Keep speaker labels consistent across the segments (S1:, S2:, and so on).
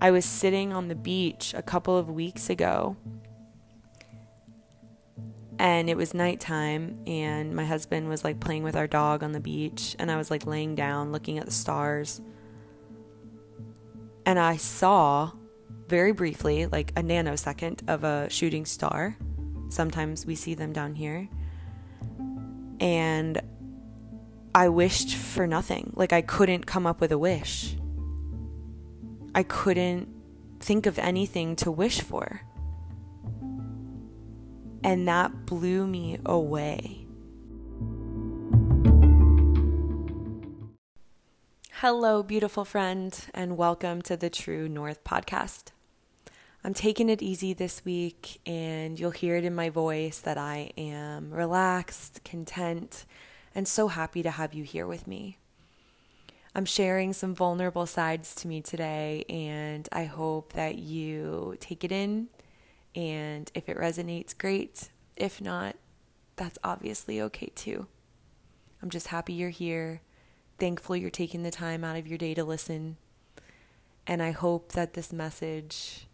S1: I was sitting on the beach a couple of weeks ago and it was nighttime and my husband was like playing with our dog on the beach and I was like laying down looking at the stars. And I saw very briefly like a nanosecond of a shooting star. Sometimes we see them down here. And I wished for nothing. Like I couldn't come up with a wish. I couldn't think of anything to wish for. And that blew me away. Hello, beautiful friend, and welcome to the True North podcast. I'm taking it easy this week, and you'll hear it in my voice that I am relaxed, content, and so happy to have you here with me. I'm sharing some vulnerable sides to me today, and I hope that you take it in. And if it resonates, great. If not, that's obviously okay too. I'm just happy you're here. Thankful you're taking the time out of your day to listen. And I hope that this message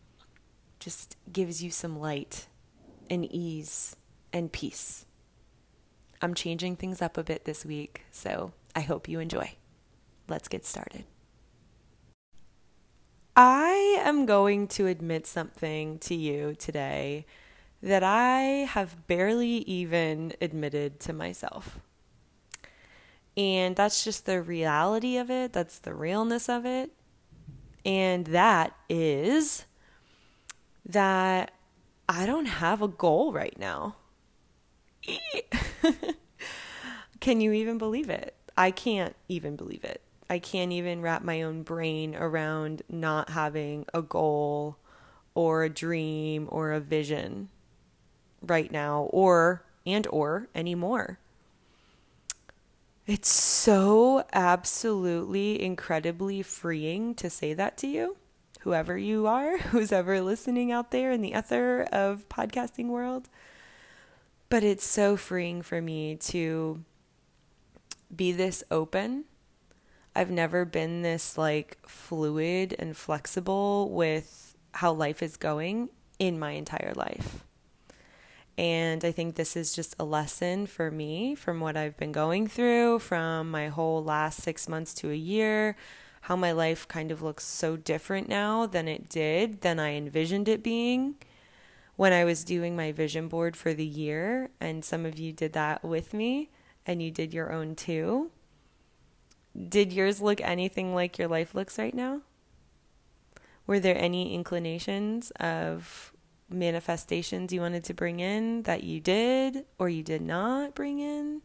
S1: just gives you some light and ease and peace. I'm changing things up a bit this week, so I hope you enjoy. Let's get started. I am going to admit something to you today that I have barely even admitted to myself. And that's just the reality of it, that's the realness of it. And that is that I don't have a goal right now. Can you even believe it? I can't even believe it. I can't even wrap my own brain around not having a goal or a dream or a vision right now or and or anymore. It's so absolutely incredibly freeing to say that to you, whoever you are, who's ever listening out there in the ether of podcasting world. But it's so freeing for me to be this open I've never been this like fluid and flexible with how life is going in my entire life. And I think this is just a lesson for me from what I've been going through, from my whole last six months to a year, how my life kind of looks so different now than it did, than I envisioned it being when I was doing my vision board for the year. And some of you did that with me, and you did your own too. Did yours look anything like your life looks right now? Were there any inclinations of manifestations you wanted to bring in that you did or you did not bring in?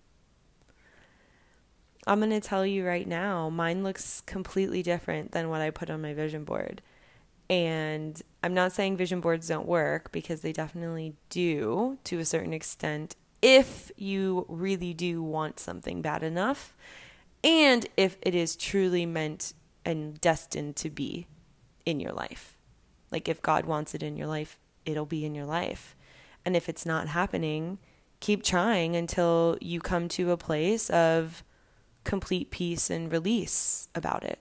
S1: I'm going to tell you right now, mine looks completely different than what I put on my vision board. And I'm not saying vision boards don't work because they definitely do to a certain extent if you really do want something bad enough and if it is truly meant and destined to be in your life. Like if God wants it in your life, it'll be in your life. And if it's not happening, keep trying until you come to a place of complete peace and release about it.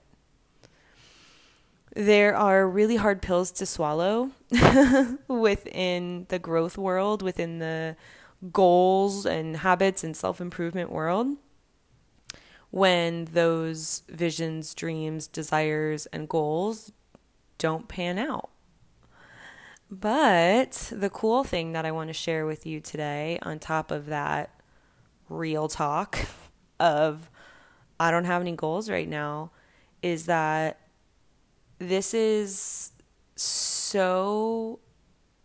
S1: There are really hard pills to swallow within the growth world, within the goals and habits and self improvement world when those visions, dreams, desires, and goals don't pan out. But the cool thing that I want to share with you today, on top of that real talk of I don't have any goals right now, is that this is so,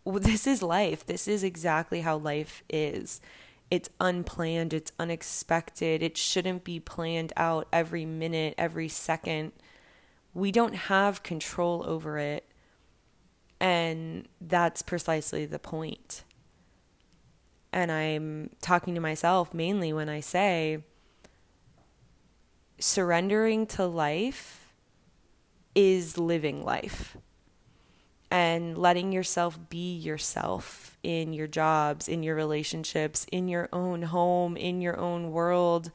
S1: this is life. This is exactly how life is it's unplanned, it's unexpected, it shouldn't be planned out every minute, every second. We don't have control over it. And that's precisely the point. And I'm talking to myself mainly when I say surrendering to life is living life and letting yourself be yourself in your jobs, in your relationships, in your own home, in your own world,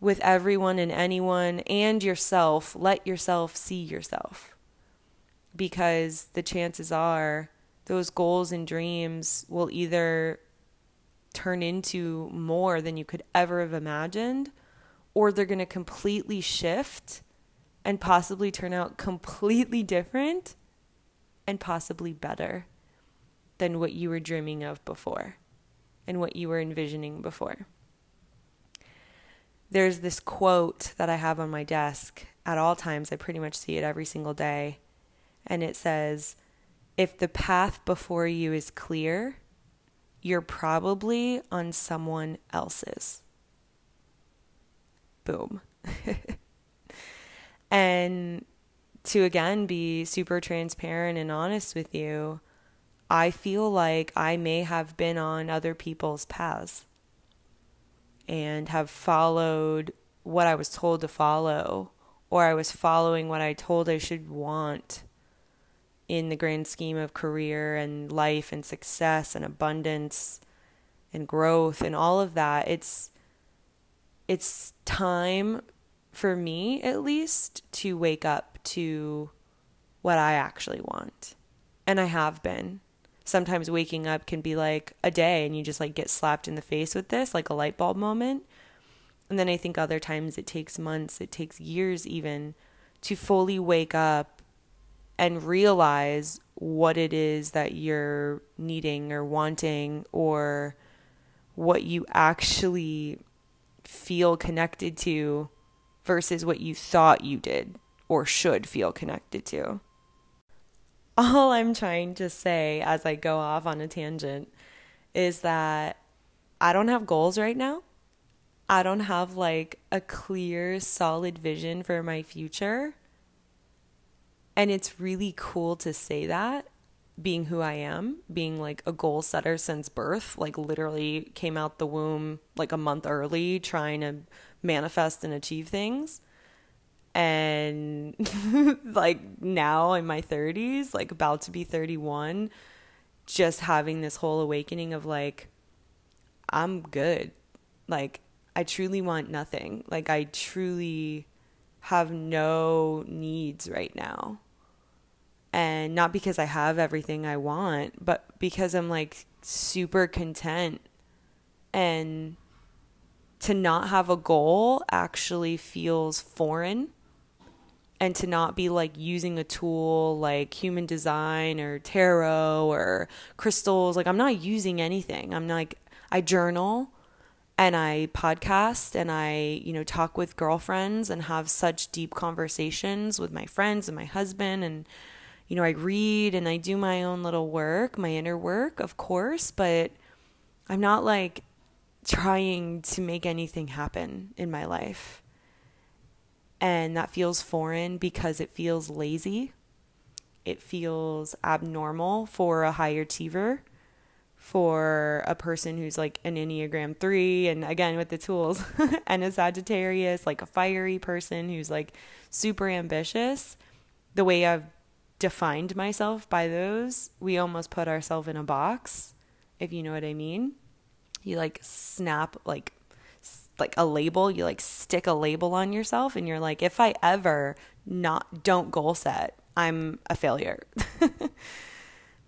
S1: with everyone and anyone and yourself. Let yourself see yourself. because the chances are those goals and dreams will either turn into more than you could ever have imagined, or they're going to completely shift and possibly turn out completely different and possibly better than what you were dreaming of before and what you were envisioning before. There's this quote that I have on my desk at all times. I pretty much see it every single day. And it says, If the path before you is clear, you're probably on someone else's. Boom. and to again be super transparent and honest with you, I feel like I may have been on other people's paths and have followed what I was told to follow, or I was following what I told I should want in the grand scheme of career and life and success and abundance and growth and all of that. It's it's time for me at least to wake up to what I actually want. And I have been sometimes waking up can be like a day and you just like get slapped in the face with this, like a light bulb moment. And then I think other times it takes months, it takes years even to fully wake up and realize what it is that you're needing or wanting or what you actually feel connected to versus what you thought you did or should feel connected to all I'm trying to say as I go off on a tangent is that I don't have goals right now. I don't have like a clear, solid vision for my future. And it's really cool to say that, being who I am, being like a goal setter since birth, like literally came out the womb like a month early trying to manifest and achieve things and like now in my 30s like about to be 31 just having this whole awakening of like i'm good. Like i truly want nothing. Like i truly have no needs right now. And not because i have everything i want but because i'm like super content. And to not have a goal actually feels foreign and to not be like using a tool like human design or tarot or crystals like i'm not using anything. I'm like i journal and i podcast and i you know talk with girlfriends and have such deep conversations with my friends and my husband and you know i read and i do my own little work my inner work of course but i'm not like trying to make anything happen in my life and that feels foreign because it feels lazy. It feels abnormal for a high achiever, for a person who's like an Enneagram 3, and again with the tools, and a Sagittarius, like a fiery person who's like super ambitious. The way I've defined myself by those, we almost put ourselves in a box, if you know what I mean. You like snap like like a label you like stick a label on yourself and you're like if i ever not don't goal set i'm a failure.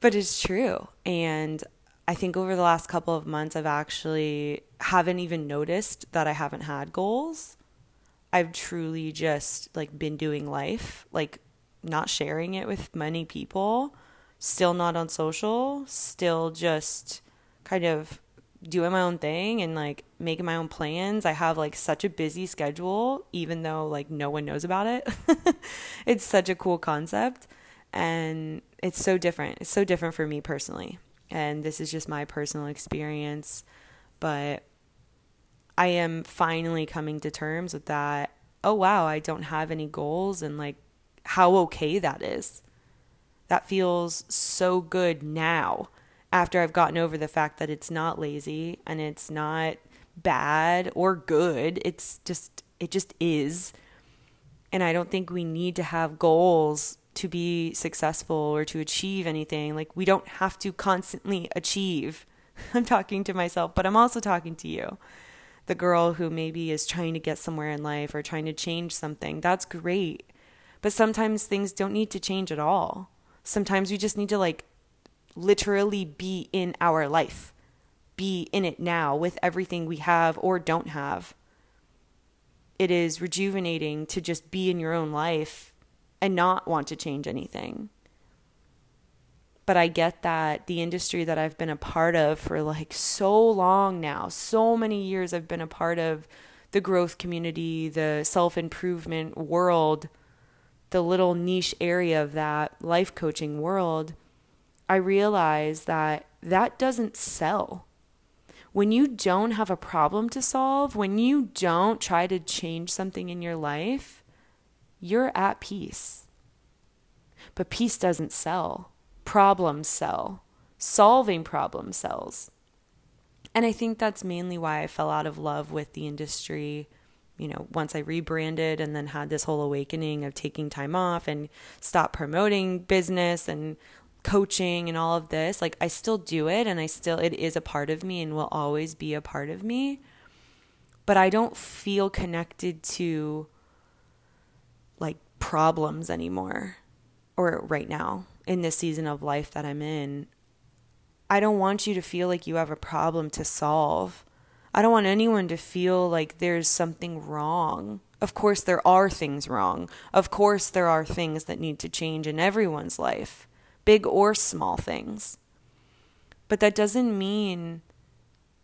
S1: But it's true. And i think over the last couple of months i've actually haven't even noticed that i haven't had goals. I've truly just like been doing life like not sharing it with many people still not on social still just kind of doing my own thing and like making my own plans. I have like such a busy schedule, even though like no one knows about it. it's such a cool concept and it's so different. It's so different for me personally. And this is just my personal experience. But I am finally coming to terms with that. Oh, wow, I don't have any goals and like how okay that is. That feels so good now after I've gotten over the fact that it's not lazy and it's not bad or good. It's just, it just is. And I don't think we need to have goals to be successful or to achieve anything. Like, we don't have to constantly achieve. I'm talking to myself, but I'm also talking to you. The girl who maybe is trying to get somewhere in life or trying to change something. That's great. But sometimes things don't need to change at all Sometimes we just need to like literally be in our life, be in it now with everything we have or don't have. It is rejuvenating to just be in your own life and not want to change anything. But I get that the industry that I've been a part of for like so long now, so many years I've been a part of the growth community, the self improvement world the little niche area of that life coaching world, I realize that that doesn't sell. When you don't have a problem to solve, when you don't try to change something in your life, you're at peace. But peace doesn't sell. Problems sell. Solving problems sells. And I think that's mainly why I fell out of love with the industry you know, once I rebranded and then had this whole awakening of taking time off and stop promoting business and coaching and all of this, like I still do it and I still, it is a part of me and will always be a part of me. But I don't feel connected to like problems anymore or right now in this season of life that I'm in. I don't want you to feel like you have a problem to solve. I don't want anyone to feel like there's something wrong. Of course, there are things wrong. Of course, there are things that need to change in everyone's life, big or small things. But that doesn't mean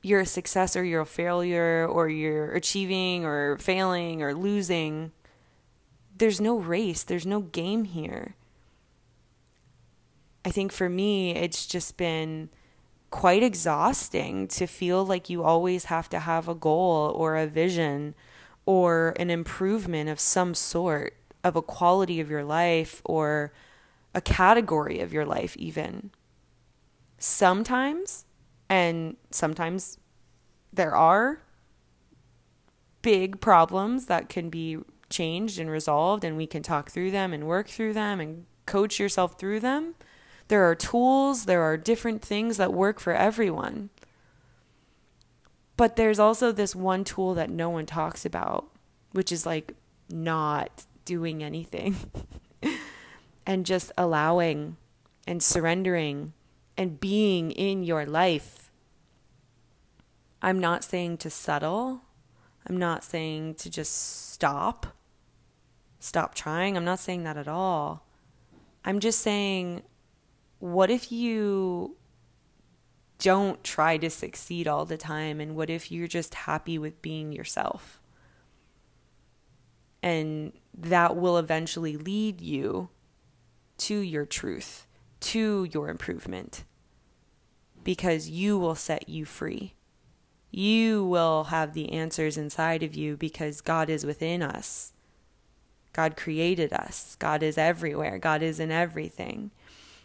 S1: you're a success or you're a failure or you're achieving or failing or losing. There's no race, there's no game here. I think for me, it's just been quite exhausting to feel like you always have to have a goal or a vision or an improvement of some sort of a quality of your life or a category of your life, even. Sometimes, and sometimes there are big problems that can be changed and resolved, and we can talk through them and work through them and coach yourself through them. There are tools, there are different things that work for everyone. But there's also this one tool that no one talks about, which is like not doing anything and just allowing and surrendering and being in your life. I'm not saying to settle. I'm not saying to just stop. Stop trying. I'm not saying that at all. I'm just saying what if you don't try to succeed all the time? And what if you're just happy with being yourself? And that will eventually lead you to your truth, to your improvement, because you will set you free. You will have the answers inside of you because God is within us. God created us. God is everywhere. God is in everything.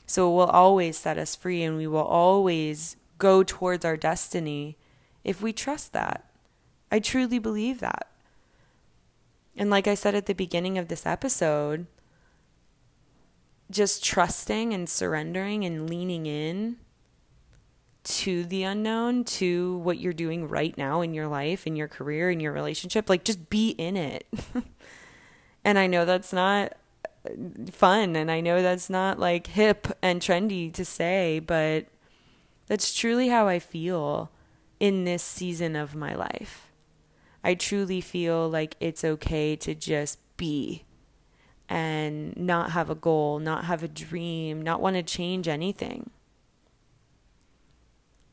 S1: So it will always set us free and we will always go towards our destiny if we trust that. I truly believe that. And like I said at the beginning of this episode, just trusting and surrendering and leaning in to the unknown, to what you're doing right now in your life, in your career, in your relationship, like just be in it. and I know that's not fun and I know that's not like hip and trendy to say, but that's truly how I feel in this season of my life. I truly feel like it's okay to just be and not have a goal, not have a dream, not want to change anything.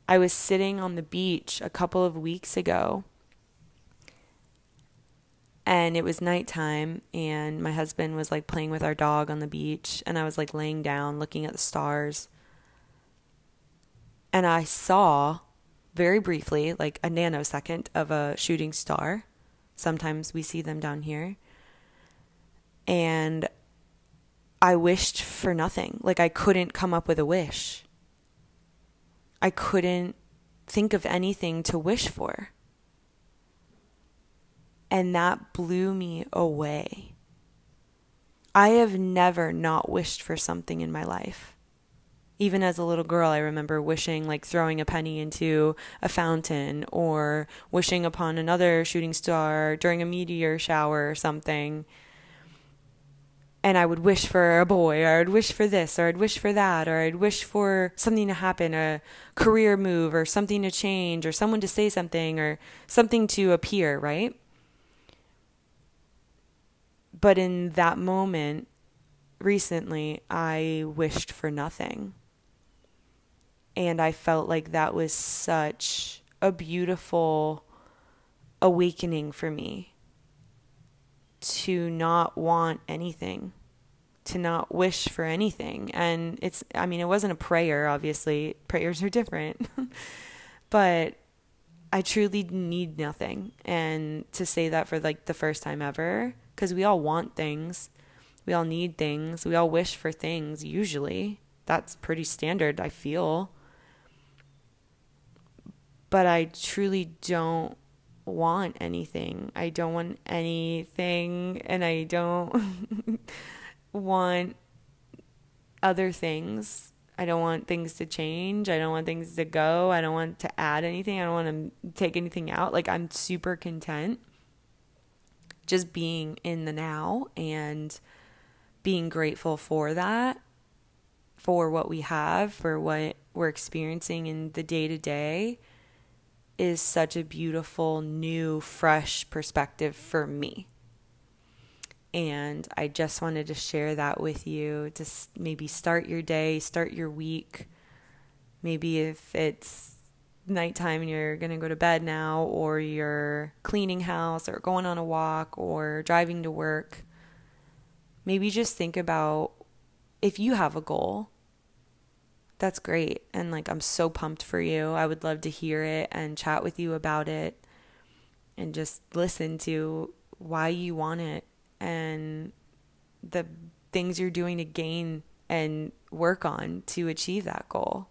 S1: I was sitting on the beach a couple of weeks ago and it was nighttime and my husband was like playing with our dog on the beach and I was like laying down looking at the stars. And I saw very briefly like a nanosecond of a shooting star. Sometimes we see them down here and I wished for nothing like I couldn't come up with a wish I couldn't think of anything to wish for and that blew me away. I have never not wished for something in my life. Even as a little girl, I remember wishing, like throwing a penny into a fountain or wishing upon another shooting star during a meteor shower or something. And I would wish for a boy, or I'd wish for this, or I'd wish for that, or I'd wish for something to happen, a career move, or something to change, or someone to say something, or something to appear, right? But in that moment, recently, I wished for nothing. And I felt like that was such a beautiful awakening for me to not want anything, to not wish for anything. And it's, I mean, it wasn't a prayer, obviously. Prayers are different. but I truly need nothing. And to say that for like the first time ever, because we all want things, we all need things, we all wish for things, usually. That's pretty standard, I feel. But I truly don't want anything. I don't want anything and I don't want other things. I don't want things to change. I don't want things to go. I don't want to add anything. I don't want to take anything out. Like I'm super content just being in the now and being grateful for that, for what we have, for what we're experiencing in the day to day is such a beautiful, new, fresh perspective for me. And I just wanted to share that with you to maybe start your day, start your week. Maybe if it's nighttime and you're going to go to bed now, or you're cleaning house, or going on a walk, or driving to work, maybe just think about if you have a goal that's great. And like, I'm so pumped for you. I would love to hear it and chat with you about it and just listen to why you want it and the things you're doing to gain and work on to achieve that goal.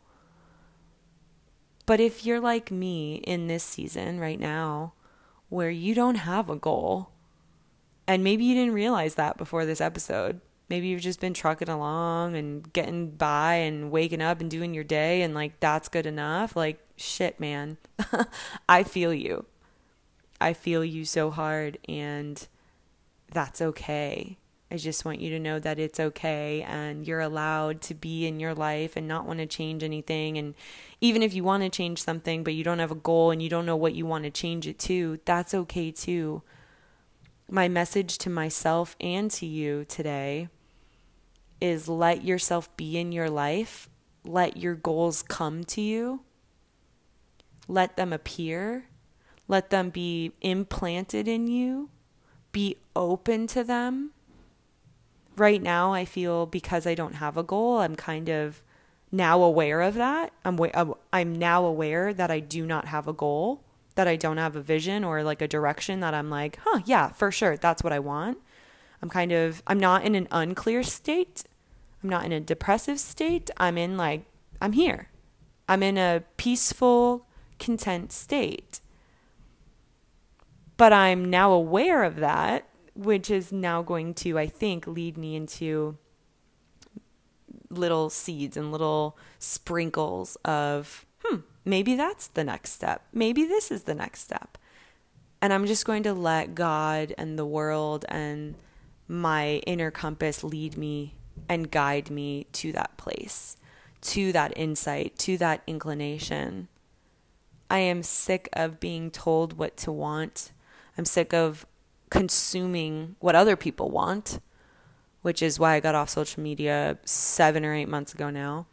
S1: But if you're like me in this season right now, where you don't have a goal, and maybe you didn't realize that before this episode, maybe you've just been trucking along and getting by and waking up and doing your day and like that's good enough like shit man i feel you i feel you so hard and that's okay. I just want you to know that it's okay and you're allowed to be in your life and not want to change anything. And even if you want to change something but you don't have a goal and you don't know what you want to change it to that's okay too. My message to myself and to you today is let yourself be in your life, let your goals come to you, let them appear, let them be implanted in you, be open to them. Right now, I feel because I don't have a goal, I'm kind of now aware of that. I'm I'm now aware that I do not have a goal, that I don't have a vision or like a direction that I'm like, "Huh, yeah, for sure, that's what I want." I'm kind of I'm not in an unclear state. I'm not in a depressive state. I'm in like I'm here. I'm in a peaceful, content state. But I'm now aware of that, which is now going to I think lead me into little seeds and little sprinkles of hmm, maybe that's the next step. Maybe this is the next step. And I'm just going to let God and the world and my inner compass lead me and guide me to that place, to that insight, to that inclination. I am sick of being told what to want. I'm sick of consuming what other people want, which is why I got off social media seven or eight months ago now.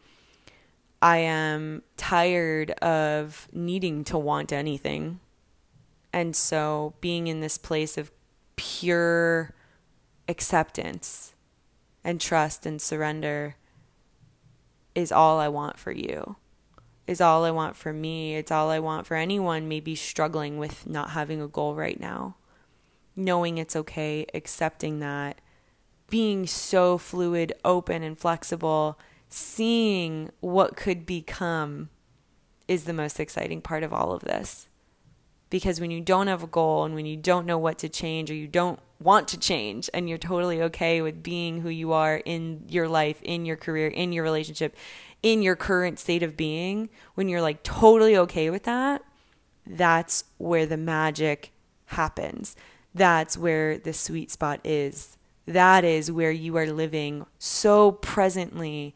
S1: I am tired of needing to want anything. And so being in this place of pure acceptance and trust and surrender is all I want for you. Is all I want for me. It's all I want for anyone maybe struggling with not having a goal right now. Knowing it's okay, accepting that, being so fluid, open, and flexible, seeing what could become is the most exciting part of all of this. Because when you don't have a goal and when you don't know what to change or you don't want to change and you're totally okay with being who you are in your life, in your career, in your relationship, in your current state of being, when you're like totally okay with that, that's where the magic happens. That's where the sweet spot is. that is where you are living so presently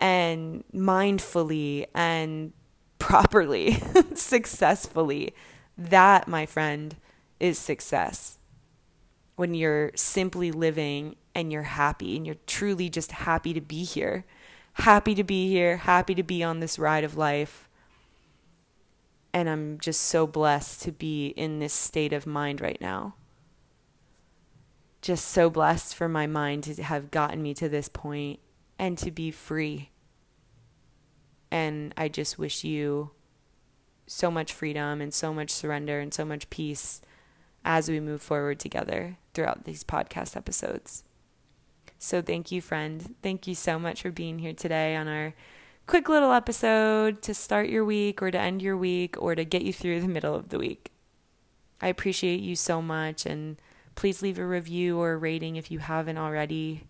S1: and mindfully and properly, successfully. That, my friend, is success. When you're simply living and you're happy and you're truly just happy to be here, happy to be here, happy to be on this ride of life. And I'm just so blessed to be in this state of mind right now just so blessed for my mind to have gotten me to this point and to be free. And I just wish you so much freedom and so much surrender and so much peace as we move forward together throughout these podcast episodes. So, thank you, friend. Thank you so much for being here today on our quick little episode to start your week or to end your week or to get you through the middle of the week. I appreciate you so much and Please leave a review or a rating if you haven't already.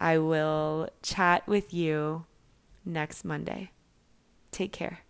S1: I will chat with you next Monday. Take care.